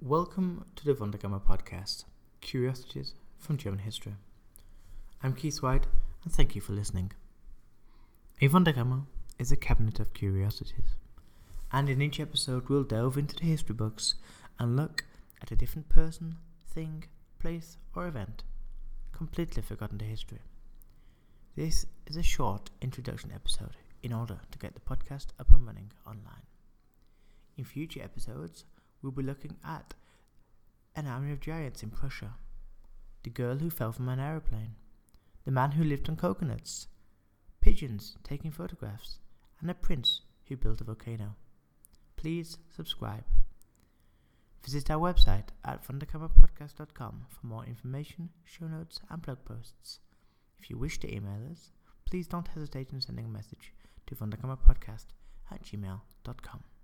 Welcome to the Wunderkammer podcast, Curiosities from German History. I'm Keith White, and thank you for listening. A Wunderkammer is a cabinet of curiosities, and in each episode we'll delve into the history books and look at a different person, thing, place, or event completely forgotten to history. This is a short introduction episode in order to get the podcast up and running online. In future episodes, we'll be looking at an army of giants in Prussia, the girl who fell from an aeroplane, the man who lived on coconuts, pigeons taking photographs, and a prince who built a volcano. Please subscribe. Visit our website at wunderkammerpodcast.com for more information, show notes, and blog posts. If you wish to email us, please don't hesitate in sending a message to wunderkammerpodcast at gmail.com.